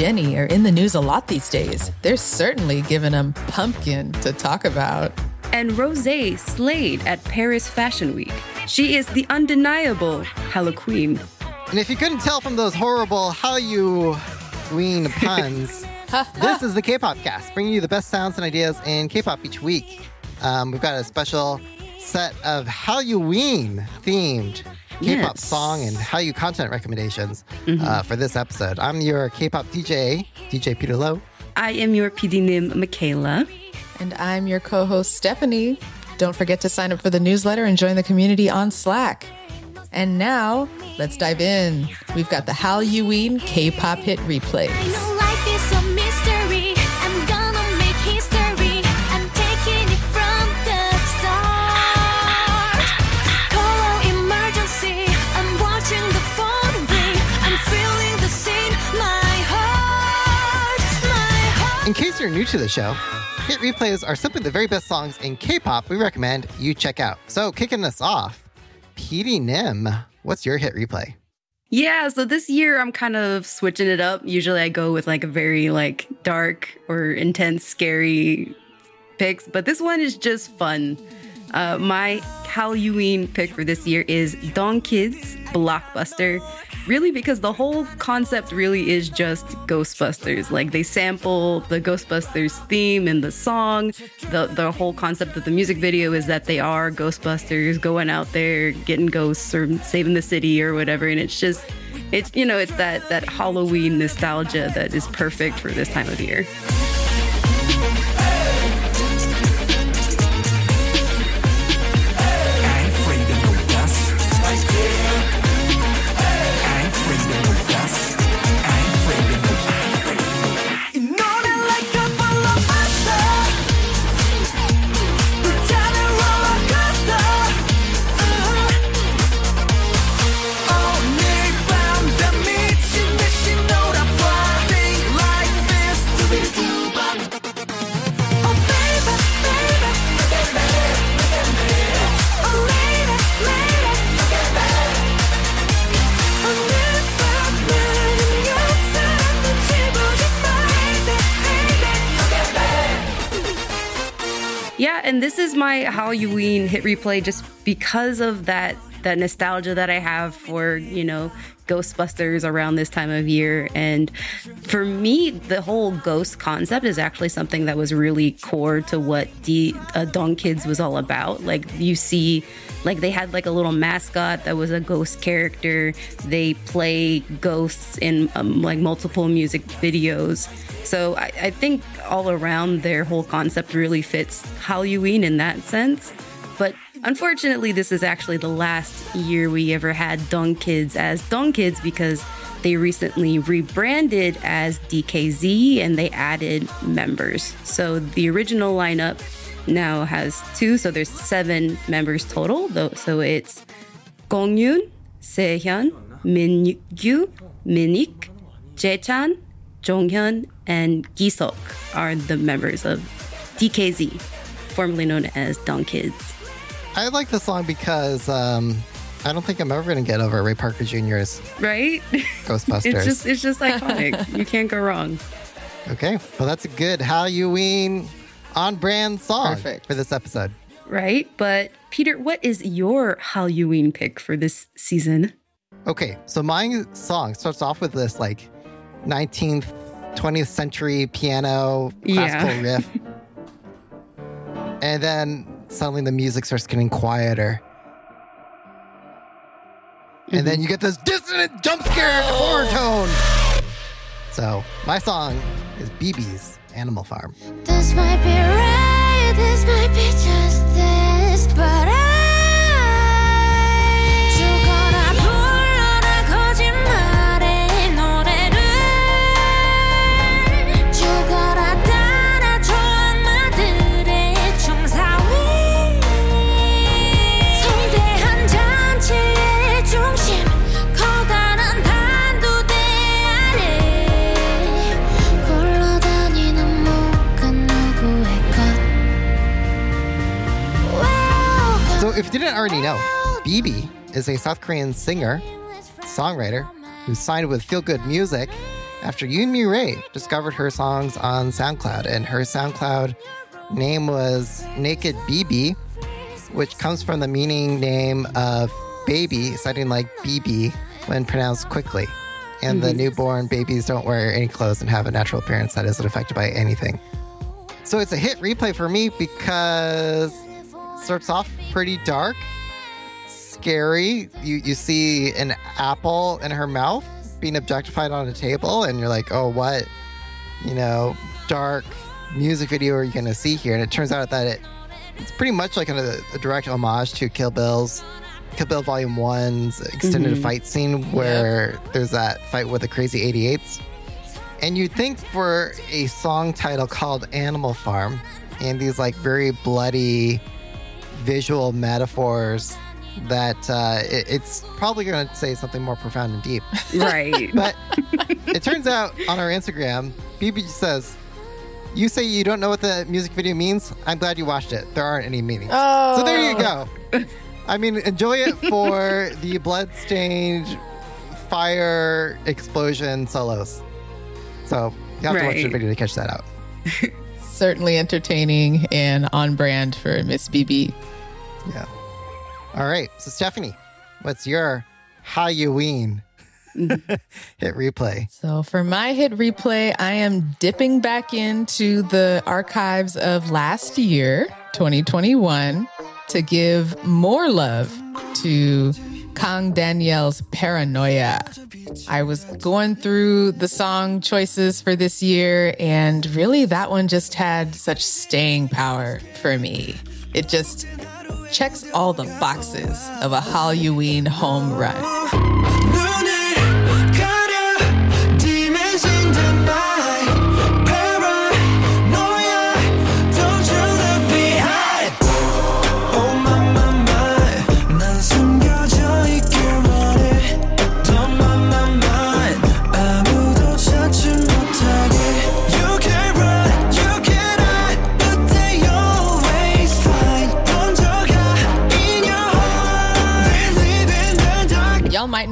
Jennie are in the news a lot these days. They're certainly giving them pumpkin to talk about. And Rose slayed at Paris Fashion Week. She is the undeniable Hello Queen. And if you couldn't tell from those horrible Halloween puns, this is the K-pop cast, bringing you the best sounds and ideas in K-pop each week. Um, we've got a special set of Halloween themed K-pop Yes. song and Hallyu content recommendations uh, for this episode. I'm your K-pop DJ, DJ Peter Lowe. I am your PD Nim Michaela. And I'm your co host, Stephanie. Don't forget to sign up for the newsletter and join the community on Slack. And now, let's dive in. We've got the Halloween K pop hit replays. You're new to the show, hit replays are simply the very best songs in K-pop we recommend you check out. So, kicking us off, PD Nim, what's your hit replay? Yeah, so this year I'm kind of switching it up. Usually I go with like a very like dark or intense, scary picks, but this one is just fun. Uh, my Halloween pick for this year is Dongkiz Blockbuster. Really, because the whole concept really is just Ghostbusters. Like they sample the Ghostbusters theme in the song. The the whole concept of the music video is that they are Ghostbusters going out there getting ghosts or saving the city or whatever. And it's just it's you know it's that that Halloween nostalgia that is perfect for this time of year. Yeah, and this is my Halloween hit replay just because of that that nostalgia that I have for, you know, Ghostbusters around this time of year. And for me, the whole ghost concept is actually something that was really core to what the uh, Dongkiz was all about. Like you see like they had like a little mascot that was a ghost character. They play ghosts in um, like multiple music videos. So I, I think all around their whole concept really fits Halloween in that sense. Unfortunately, this is actually the last year we ever had Dongkiz as Dongkiz because they recently rebranded as DKZ and they added members. So the original lineup now has two, so there's seven members total. Though, so it's Kyoungyoon, Sehyun, Mingyu, Munik, Jaechan, Jonghyun, and Giseok are the members of DKZ, formerly known as Dongkiz. I like this song because um, I don't think I'm ever going to get over Ray Parker Jr.'s Right? Ghostbusters. it's just it's just iconic. you can't go wrong. okay, well, that's a good Halloween on brand song Perfect. for this episode. Right? But Peter, what is your Halloween pick for this season? Okay, so my song starts off with this like 19th, 20th century piano classical Yeah. riff. and then suddenly the music starts getting quieter. And then mm-hmm. you get this dissonant jump scare horror oh. tone. So my song is BIBI's Animal Farm. This might be right, this might be justice, but I BIBI is a South Korean singer, songwriter who signed with Feel Good Music after Yoon Mi-rae discovered her songs on SoundCloud, and her SoundCloud name was Naked BIBI, which comes from the meaning name of baby, sounding like BB when pronounced quickly. And the mm-hmm. newborn babies don't wear any clothes and have a natural appearance that isn't affected by anything. So it's a hit replay for me because it starts off pretty dark, scary. You you see an apple in her mouth being objectified on a table, and you're like, oh, what, you know, dark music video are you going to see here? And it turns out that it it's pretty much like a, a direct homage to Kill Bill's Kill Bill Volume One's extended mm-hmm. fight scene where there's that fight with the crazy 88s. And you'd think for a song title called Animal Farm and these like very bloody visual metaphors that uh, it, it's probably going to say something more profound and deep. Right. But it turns out on our Instagram, BIBI says, You say you don't know what the music video means? I'm glad you watched it. There aren't any meanings. So there you go. I mean, enjoy it for the bloodstained fire explosion solos. So you have to watch the video to catch that out. Certainly entertaining and on brand for Miss BIBI. Yeah. All right. So Stephanie, what's your Halloween hit replay? So for my hit replay, I am dipping back into the archives of last year, 2021, to give more love to Kang Daniel's Paranoia. I was going through the song choices for this year, and really that one just had such staying power for me. It just checks all the boxes of a Halloween home run.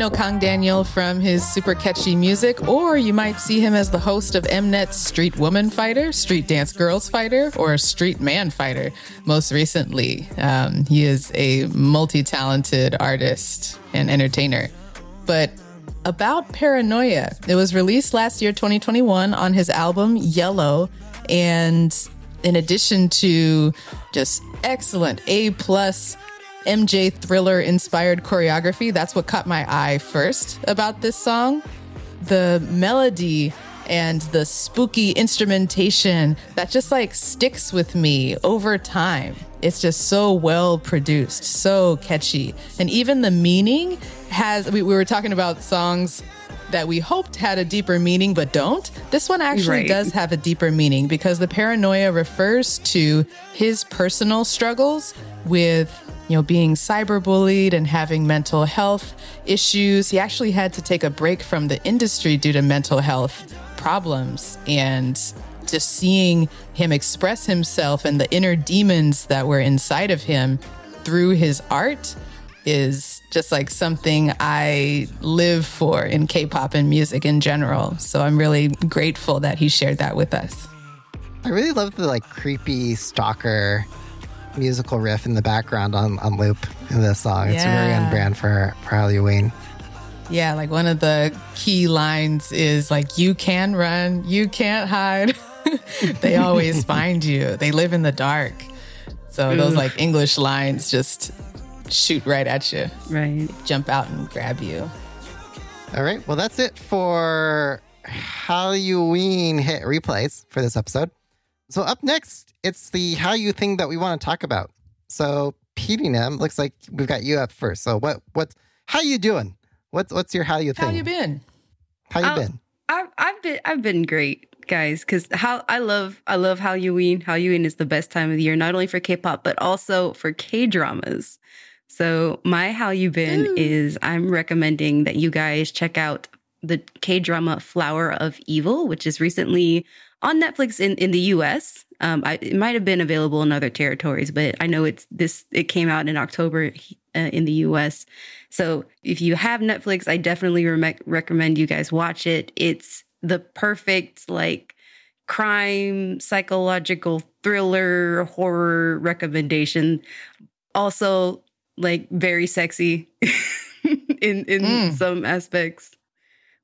Know Kang Daniel from his super catchy music, or you might see him as the host of Mnet's Street Woman Fighter, Street Dance Girls Fighter, or Street Man Fighter. Most recently, um, he is a multi talented artist and entertainer. But about Paranoia, it was released last year, 2021, on his album Yellow. And in addition to just excellent A plus MJ thriller inspired choreography. That's what caught my eye first about this song. The melody and the spooky instrumentation that just like sticks with me over time. It's just so well produced, so catchy. And even the meaning has, we, we were talking about songs that we hoped had a deeper meaning but don't. This one actually Right. does have a deeper meaning because the paranoia refers to his personal struggles with you know being cyberbullied and having mental health issues. He actually had to take a break from the industry due to mental health problems and just seeing him express himself and the inner demons that were inside of him through his art is just like something I live for in K-pop and music in general. So I'm really grateful that he shared that with us. I really love the like creepy stalker musical riff in the background on, on loop in this song. It's very Yeah. on brand for, for Halloween. Yeah, like one of the key lines is like you can run, you can't hide. they always find you. They live in the dark. So those like English lines just shoot right at you, right. jump out and grab you. All right. Well, that's it for Halloween hit replays for this episode. So up next, it's the Hallyu thing that we want to talk about. So PD Nim, looks like we've got you up first. So what what how you doing? What's what's your Hallyu thing? How you been? How you Oh. been? I've I've been I've been great, guys. Because how I love I love Halloween. Halloween is the best time of the year, not only for K-pop but also for K dramas. So my how you been is I'm recommending that you guys check out the K drama Flower of Evil, which is recently on Netflix in in the U.S. Um, I, it might have been available in other territories, but I know it's this. It came out in October uh, in the U.S. So if you have Netflix, I definitely re- recommend you guys watch it. It's the perfect like crime psychological thriller horror recommendation. Also like very sexy in in Mm. some aspects.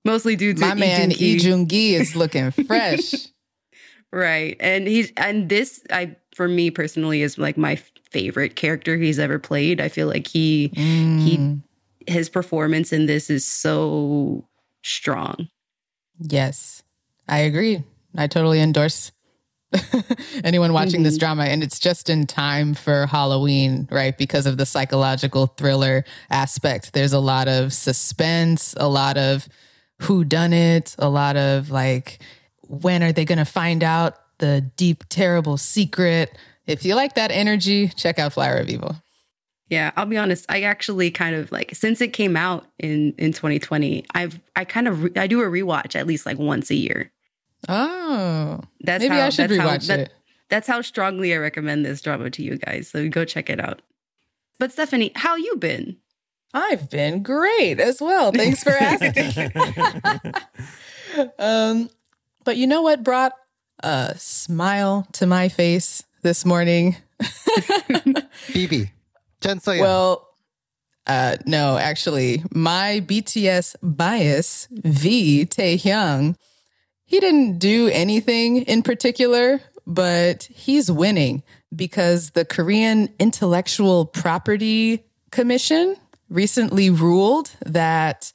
Mostly due to My man Lee Lee Jun-ki. Jung Gi is looking fresh. Right. And he's and this I for me personally is like my favorite character he's ever played. I feel like he Mm, his performance in this is so strong. yes, I agree. I totally endorse anyone watching this drama. And it's just in time for Halloween, right? Because of the psychological thriller aspect. There's a lot of suspense, a lot of who done it, a lot of like, when are they going to find out the deep, terrible secret? If you like that energy, check out Flower of Evil. Yeah, I'll be honest. I actually kind of like since it came out in in 2020, I've I kind of re- I do a rewatch at least like once a year. Oh, That's maybe how, I should that's how- rewatch that- it. That's how strongly I recommend this drama to you guys. So go check it out. But Stephanie, how you been? I've been great as well. Thanks for asking. um, but you know what brought a smile to my face this morning? BB. Jeon Soyeon. Well, uh, no, actually, my BTS bias, V Taehyung, he didn't do anything in particular, but he's winning because the Korean Intellectual Property Commission recently ruled that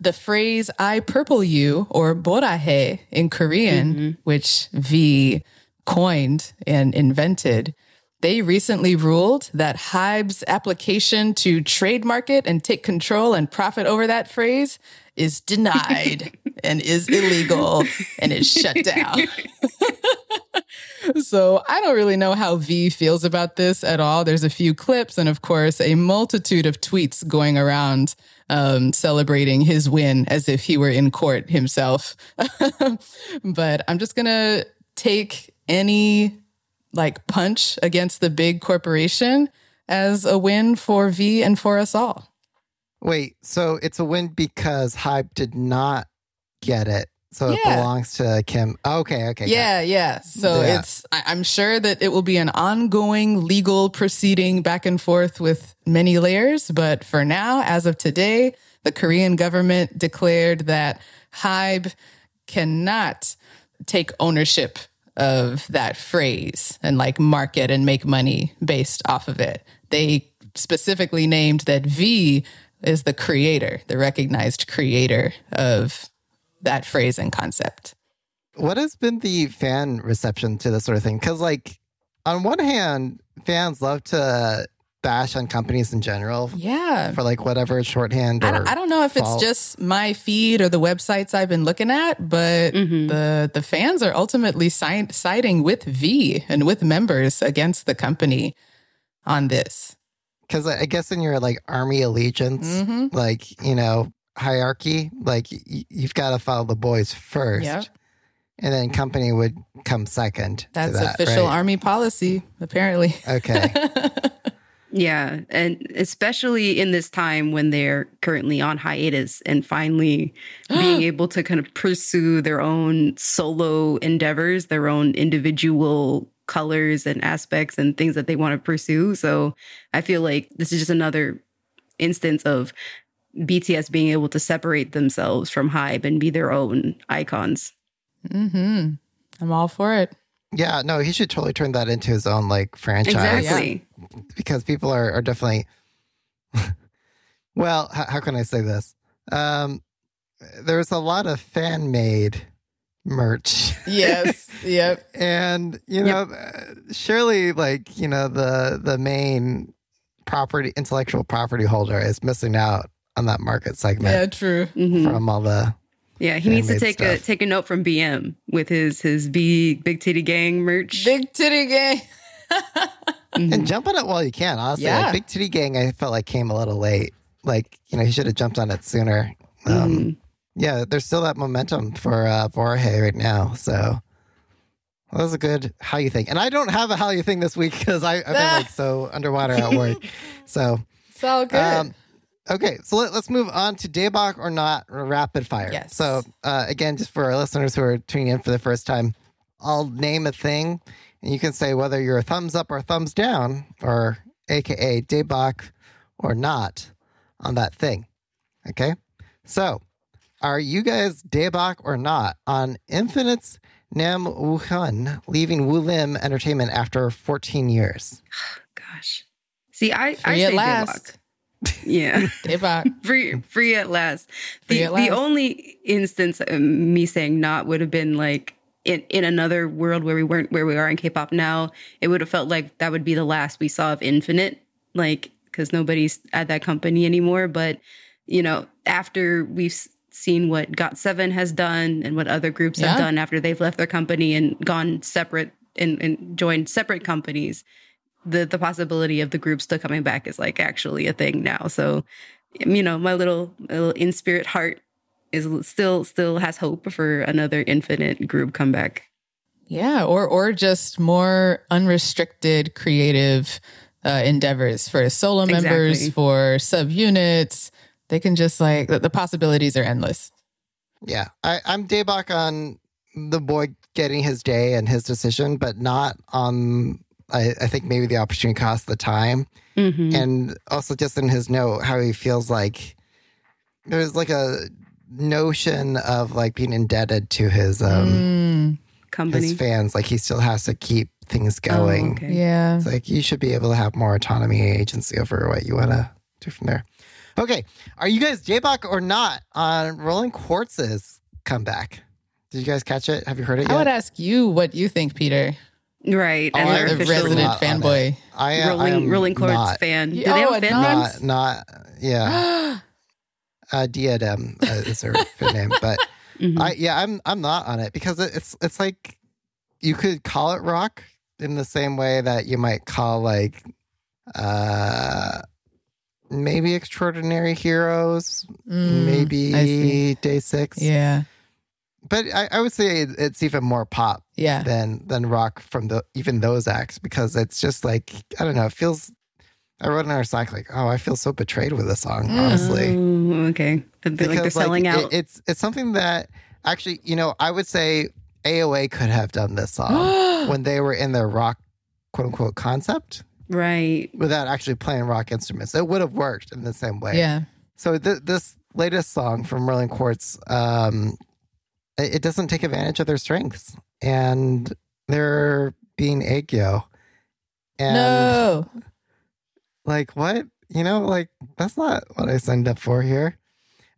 the phrase I purple you or borahae in Korean, mm-hmm. which V coined and invented, they recently ruled that Hybe's application to trademark it and take control and profit over that phrase is denied and is illegal and is shut down. so I don't really know how V feels about this at all. There's a few clips and, of course, a multitude of tweets going around um, celebrating his win as if he were in court himself. but I'm just going to take any like punch against the big corporation as a win for V and for us all. Wait, so it's a win because Hybe did not get it. So it belongs to Kim. Oh, okay, okay. got. Yeah, yeah. So Yeah. it's, I'm sure that it will be an ongoing legal proceeding back and forth with many layers. But for now, as of today, the Korean government declared that Hybe cannot take ownership of that phrase and like market and make money based off of it. They specifically named that V is the creator, the recognized creator of that phrase and concept. What has been the fan reception to this sort of thing? Because, like, on one hand, fans love to bash on companies in general Yeah. for like whatever shorthand or I don't, I don't know if it's just my feed or the websites I've been looking at, but Mhm. the the fans are ultimately si- siding with V and with members against the company on this. because I I guess in your like army allegiance, hmm like you know hierarchy, like y- you've got to follow the boys first, Yep. and then company would come second. to That's that, official right? army policy, apparently. Okay, Yeah, and especially in this time when they're currently on hiatus and finally being able to kind of pursue their own solo endeavors, their own individual colors and aspects and things that they want to pursue. So I feel like this is just another instance of BTS being able to separate themselves from Hybe and be their own icons. hmm I'm all for it. yeah, no, he should totally turn that into his own like franchise Exactly. because people are are definitely. well, how, how can I say this? Um, there's a lot of fan made merch. Yes. yep. and you know uh, surely like you know the the main property intellectual property holder is missing out on that market segment Yeah, true. Mhm. from all the Yeah, he needs to fan-made take a take a note from BM with his his big big titty gang merch. Big titty gang. And jump on it while you can honestly Yeah. like big titty gang i felt like came a little late like you know he should have jumped on it sooner um Mhm. yeah there's still that momentum for uh borahae right now so that was a good Hallyu think and i don't have a Hallyu think this week because i've been like so underwater at work so It's all good. Um, Okay, so let, us move on to Daebak or not rapid fire. Yes. So uh, again, just for our listeners who are tuning in for the first time, I'll name a thing, and you can say whether you're a thumbs up or thumbs down, or AKA Daebak or not on that thing. Okay. So, are you guys Daebak or not on Infinite's Nam Woo-hyun leaving Woollim Entertainment after 14 years? Gosh. See, I I Free say at Daebak. Last. Yeah. Daebak. free free at last. Free The at the only instance of me saying not would have been like in, in another world where we weren't where we are in K-pop now, it would have felt like that would be the last we saw of Infinite, like because nobody's at that company anymore. But you know, after we've seen what Got Seven has done and what other groups have done after they've left their company and gone separate and, and joined separate companies, the the possibility of the group still coming back is like actually a thing now. So, you know, my little little in spirit heart is still still has hope for another infinite group comeback. Yeah, or or just more unrestricted creative uh, endeavors for solo members, Exactly. for subunits. They can just like the, the possibilities are endless. Yeah, I, I'm Daebak on the boy getting his day and his decision, but not on. I, I think maybe the opportunity cost of the time, Mm-hmm. and also just in his note how he feels like there's like a notion of like being indebted to his um Mm, Company. his fans. Like he still has to keep things going. Oh, okay. yeah. It's like you should be able to have more autonomy and agency over what you want to do from there. Okay, are you guys Daebak or not on Rolling Quartz's comeback? Did you guys catch it? Have you heard it I yet? would ask you what you think, Peter. Right. Oh, and I'm they're officially resident not fanboy. I am, I rolling am rolling Quartz not, fan. Do Oh, they have a fan not- names? not, not, yeah. uh, Diadem uh, is her good name, but Mhm. I, yeah, I'm, I'm not on it because it's, it's like you could call it rock in the same way that you might call like, uh, maybe Xdinary Heroes, Mm, maybe Day Six. Yeah. But I, I would say it's even more pop Yeah. than than rock from the even those acts because it's just like I don't know. It feels. I wrote in our Slack like, oh, I feel so betrayed with this song. Mm. Honestly, Oh, okay. They're like they're selling it- out. it's it's something that actually, you know, I would say AOA could have done this song when they were in their rock quote unquote concept right. without actually playing rock instruments. It would have worked in the same way. yeah. So th- this latest song from Rolling Quartz, um, it, it doesn't take advantage of their strengths, and they're being aegyo. And no. like what you know, like that's not what I signed up for here.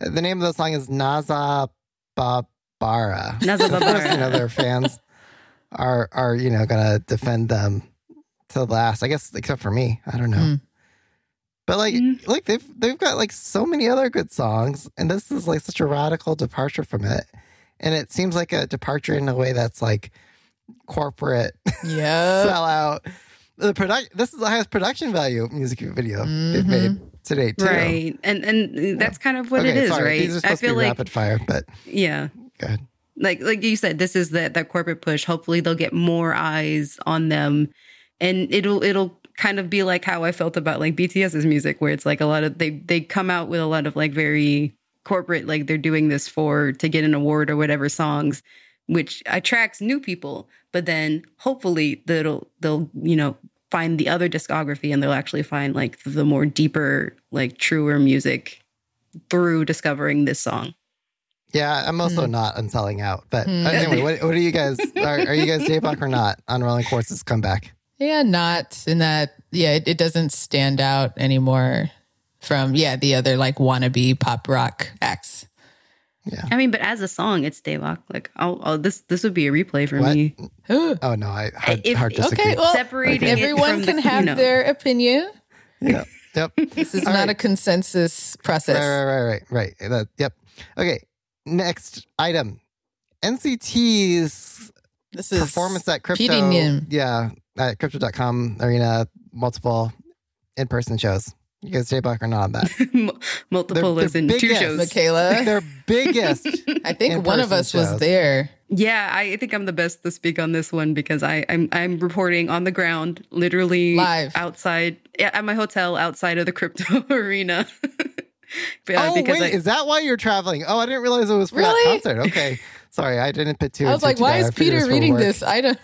The name of the song is Naza Babara. Naza Babara. you know their fans are are you know gonna defend them to the last. I guess except for me, I don't know. Hmm. But like, Mm. like they've they've got like so many other good songs, and this is like such a radical departure from it. And it seems like a departure in a way that's like corporate Yeah. sellout. The product. This is the highest production value music video they've Mhm. made to date, too. Right. And and that's kind of what okay, it is, sorry. right? These are supposed I to feel be like rapid fire, but yeah. go ahead. like like you said this is that that corporate push hopefully they'll get more eyes on them and it'll it'll kind of be like how i felt about like bts's music where it's like a lot of they they come out with a lot of like very corporate like they're doing this for to get an award or whatever songs which attracts new people but then hopefully they'll they'll you know find the other discography and they'll actually find like the more deeper like truer music through discovering this song Yeah, I'm also Hmm. not on selling out. But Hmm. anyway, what, what are you guys? Are, are you guys Daebak or not on Rolling Quartz's comeback? Yeah, not in that. Yeah, it, it doesn't stand out anymore from yeah the other like wannabe pop rock acts. Yeah. I mean, but as a song, it's Daebak. Like, I'll, I'll, this this would be a replay for What? me. Oh no, I hard, If- hard disagree. Okay, well, Separating it everyone from can the- have you know. their opinion. Yeah. Yep. This is All not right. a consensus process. Right, right, right, right, right. That, yep. Okay. Next item. NCT's This is performance at crypto. Pedium. Yeah, at crypto.com arena, multiple in person shows. You guys Daebak or not on that? Multiple They're- as in they're two shows. Michaela. Their biggest. I think one of in-person us was there. Yeah, I think I'm the best to speak on this one because I, I'm I'm reporting on the ground, literally Live. outside yeah, at my hotel outside of the crypto arena. Yeah, uh, oh because wait, I- is that why you're traveling? Oh, I didn't realize it was for Really? that concert. Okay, sorry, I didn't put two. I was like, why is I figured it Peter reading work. this? I don't.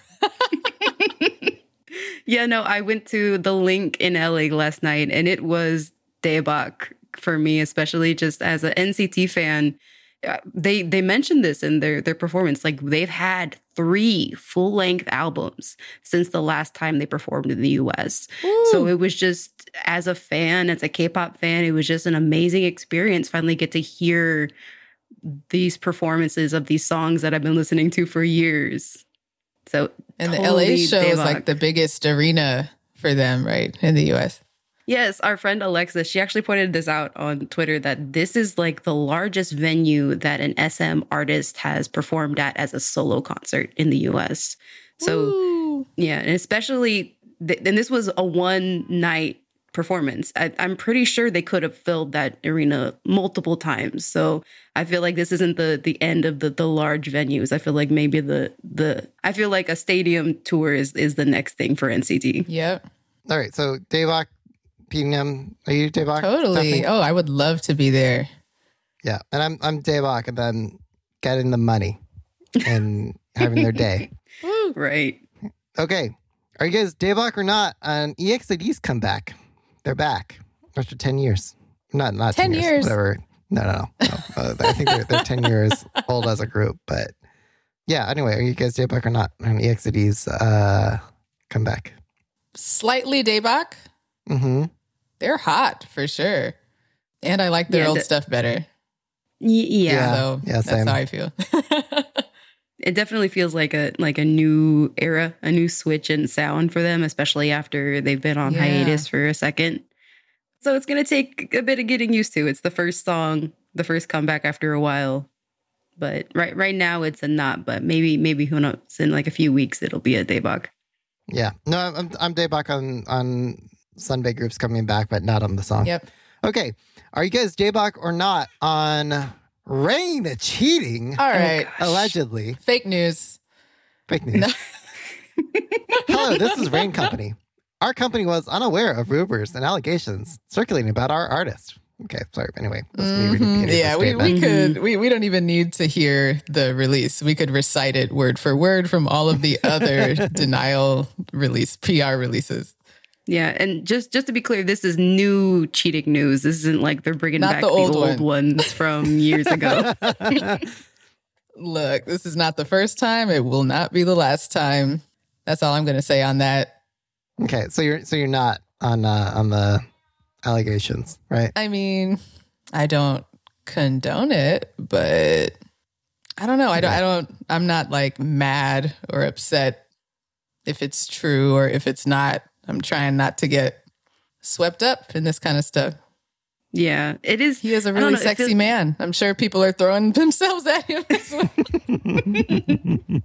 Yeah, no, I went to the link in LA last night and it was Daebak for me, especially just as an NCT fan. Uh, They they mentioned this in their their performance. Like they've had three full length albums since the last time they performed in the US. So it was just as a fan, as a K-pop fan, it was just an amazing experience. Finally get to hear these performances of these songs that I've been listening to for years. So And the totally LA show is like the biggest arena for them, right? In the US. Yes, our friend Alexa, she actually pointed this out on Twitter that this is like the largest venue that an SM artist has performed at as a solo concert in the US. So, Ooh. yeah, and especially, th- and this was a one night performance. I, I'm pretty sure they could have filled that arena multiple times. So I feel like this isn't the the end of the the large venues. I feel like maybe the the I feel like a stadium tour is is the next thing for NCT. Yep. All right, so Daebak, PNM, are you Daebak? Totally. Stephanie? Oh, I would love to be there. Yeah, and I'm I'm Daebak, and then getting the money and having their day. Right. Okay, are you guys Daebak or not on EXID's comeback? They're back after ten years. Not not 10 years? Whatever. No, no, no. no. Uh, I think they're, they're ten years old as a group, but yeah. Anyway, are you guys Daebak or not on E EXID's uh, comeback? Slightly Daebak. Mm-hmm. They're hot for sure. And I like their Yeah, old the- stuff better. Y- yeah. Yeah. So yeah, that's same. how I feel. it definitely feels like a like a new era, a new switch in sound for them, especially after they've been on Yeah. hiatus for a second. So it's gonna take a bit of getting used to. It's the first song, the first comeback after a while. But right right now it's a not, but maybe maybe who knows in like a few weeks it'll be a debug. Yeah. No, I'm I'm Daebak on on Sunday groups coming back, but not on the song. yep. Okay. Are you guys Daebak or not on Rain cheating? All right. Allegedly. Fake news. Fake news. Hello, this is Rain Company. Our company was unaware of rumors and allegations circulating about our artist. Okay, sorry. Anyway, that's me reading Mhm. Yeah, we, we could we, we don't even need to hear the release. We could recite it word for word from all of the other denial release PR releases. Yeah, and just just to be clear, this is new cheating news. This isn't like they're bringing Not back the the old old, one. ones from years ago. Look, this is not the first time. It will not be the last time. That's all I'm going to say on that. Okay, so you're so you're not on uh, on the allegations, right? I mean, I don't condone it, but I don't know. I don't. I don't. I'm not like mad or upset if it's true or if it's not. I'm trying not to get swept up in this kind of stuff. yeah, it is. He is a really know, sexy feels- man. I'm sure people are throwing themselves at him. as well.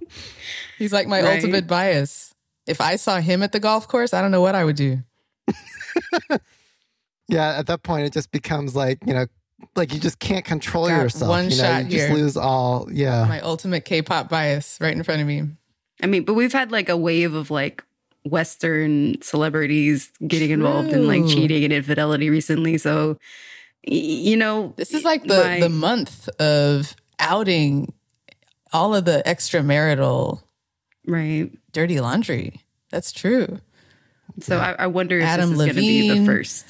He's like my Right. ultimate bias. If I saw him at the golf course, I don't know what I would do. Yeah, at that point, it just becomes like you know, like you just can't control Got yourself. one you know, shot you just here. lose all. Yeah, My ultimate K-pop bias right in front of me. I mean, but we've had like a wave of like Western celebrities getting involved in like cheating and infidelity recently. So, you know, This is like the my- the month of outing all of the extramarital right. dirty laundry. That's true. So I, I wonder if Adam this is going to be the first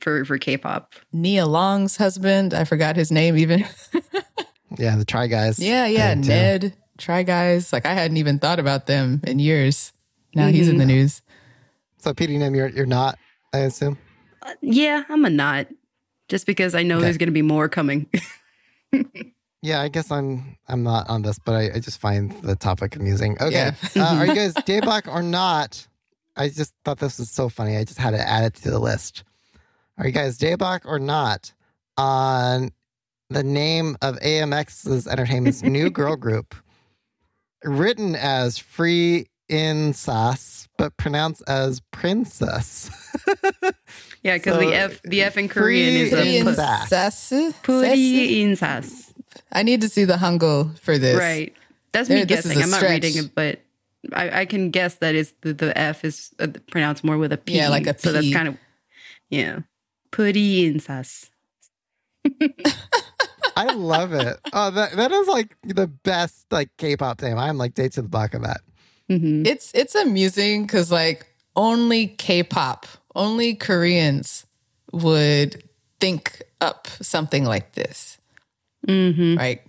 for for K-pop. Nia Long's husband, I forgot his name even. yeah. The try guys. yeah, yeah, And, Ned, Try Guys. Like I hadn't even thought about them in years. Now he's in the news. So, PD Nim, you're you're not. I assume. Uh, yeah, I'm a not, just because I know Okay. there's going to be more coming. Yeah, I guess I'm I'm not on this, but I, I just find the topic amusing. Okay, Yeah. uh, are you guys Daebak or not? I just thought this was so funny. I just had to add it to the list. Are you guys Daebak or not on the name of AMX's Entertainment's new girl group, written as Free in Sas, but pronounced as Princess? yeah, because So, the F the F in Korean is free a in put- Sass. Sasu? Sasu? puri insas. I need to see the Hangul for this. Right. That's There- me this guessing. I'm not reading it, but I, I can guess that is the, the F is uh, pronounced more with a P. Yeah, like a So that's kind of yeah. Puri insas. I love it. Oh, that that is like the best like K-pop name. I'm like day to the block of that. Mhm. It's it's amusing because like only K-pop, only Koreans would think up something like this, mm-hmm. right?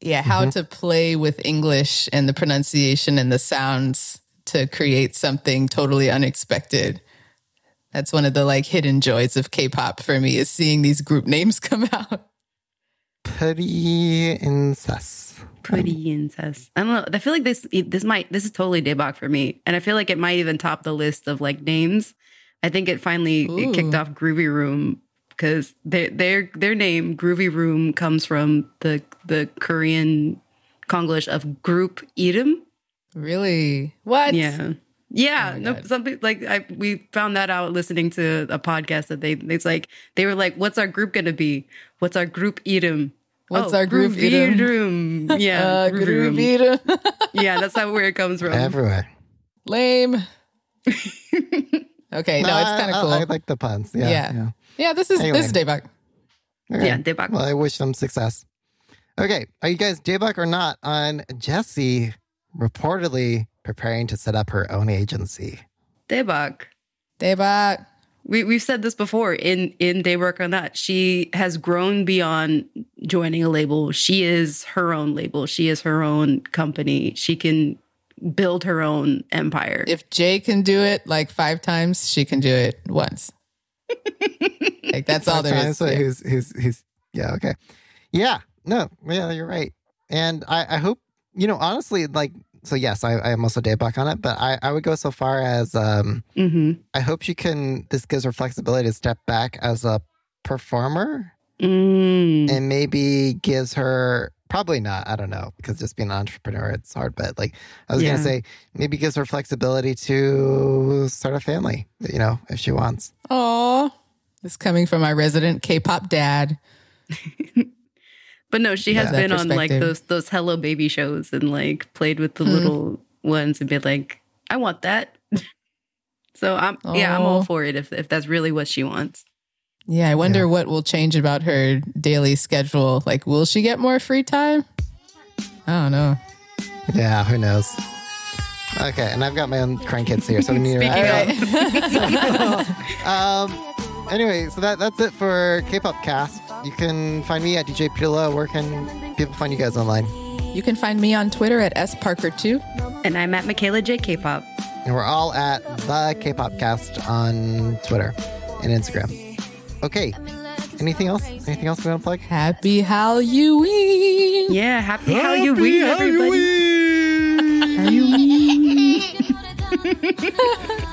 Yeah, how to play with English and the pronunciation and the sounds to create something totally unexpected. That's one of the like hidden joys of K-pop for me is seeing these group names come out. Pretty incest. Pretty incest. I don't know. I feel like this this might this is totally Daebak for me, and I feel like it might even top the list of like names. I think it finally it kicked off Groovy Room because their their their name Groovy Room comes from the the Korean Konglish of group Irim. Really? What? Yeah. Yeah, Oh no, something like I we found that out listening to a podcast that they it's like they were like, "What's our group gonna be? What's our group item? What's our group Groovy item? Yeah, Uh, Groovy room. Yeah, that's how where it comes from. Everywhere. Lame. okay, no, Nah, it's kind of cool. I, like the puns. Yeah. Yeah. yeah. yeah, this is Anyway. this is Daebak. Okay. Yeah, Daebak. Well, I wish them success. Okay, are you guys Daebak or not on Jessi? reportedly preparing to set up her own agency? Daebak. Daybach. We we've said this before in in Daebak or not. She has grown beyond joining a label. She is her own label. She is her own company. She can build her own empire. If Jay can do it like five times, she can do it once. like that's all there is. So Yeah. who's who's who's yeah okay yeah no yeah you're right and I I hope you know honestly like so yes I I am also Daebak on it but I I would go so far as um hmm I hope she can this gives her flexibility to step back as a performer Mm. and maybe gives her probably not i don't know because just being an entrepreneur it's hard but like i was Yeah. gonna say maybe gives her flexibility to start a family you know if she wants Aw. This coming from my resident K-pop dad. But no, she has Yeah. been on like those those Hello Baby shows and like played with the little ones and been like, I want that. so I'm yeah, I'm all Oh. for it if if that's really what she wants. Yeah, I wonder Yeah. what will change about her daily schedule. Like, will she get more free time? I don't know. yeah who knows okay and i've got my own grandkids here so we need to Speaking All of- um anyway so that that's it for k-pop cast you can find me at dj Pila. where can people find you guys online you can find me on Twitter at sparker2. And I'm at Michaela J K-pop. and we're all at the k-pop cast on twitter and instagram okay anything else anything else we want to plug Happy Halloween. Yeah, happy Halloween, everybody.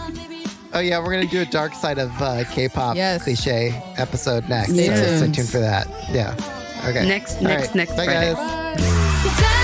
Oh yeah, we're gonna do a dark side of uh, K-pop Yes. cliche episode next. Stay so stay tuned. tuned for that. Yeah. Okay. Next- All next- next Bye Friday. guys. Cause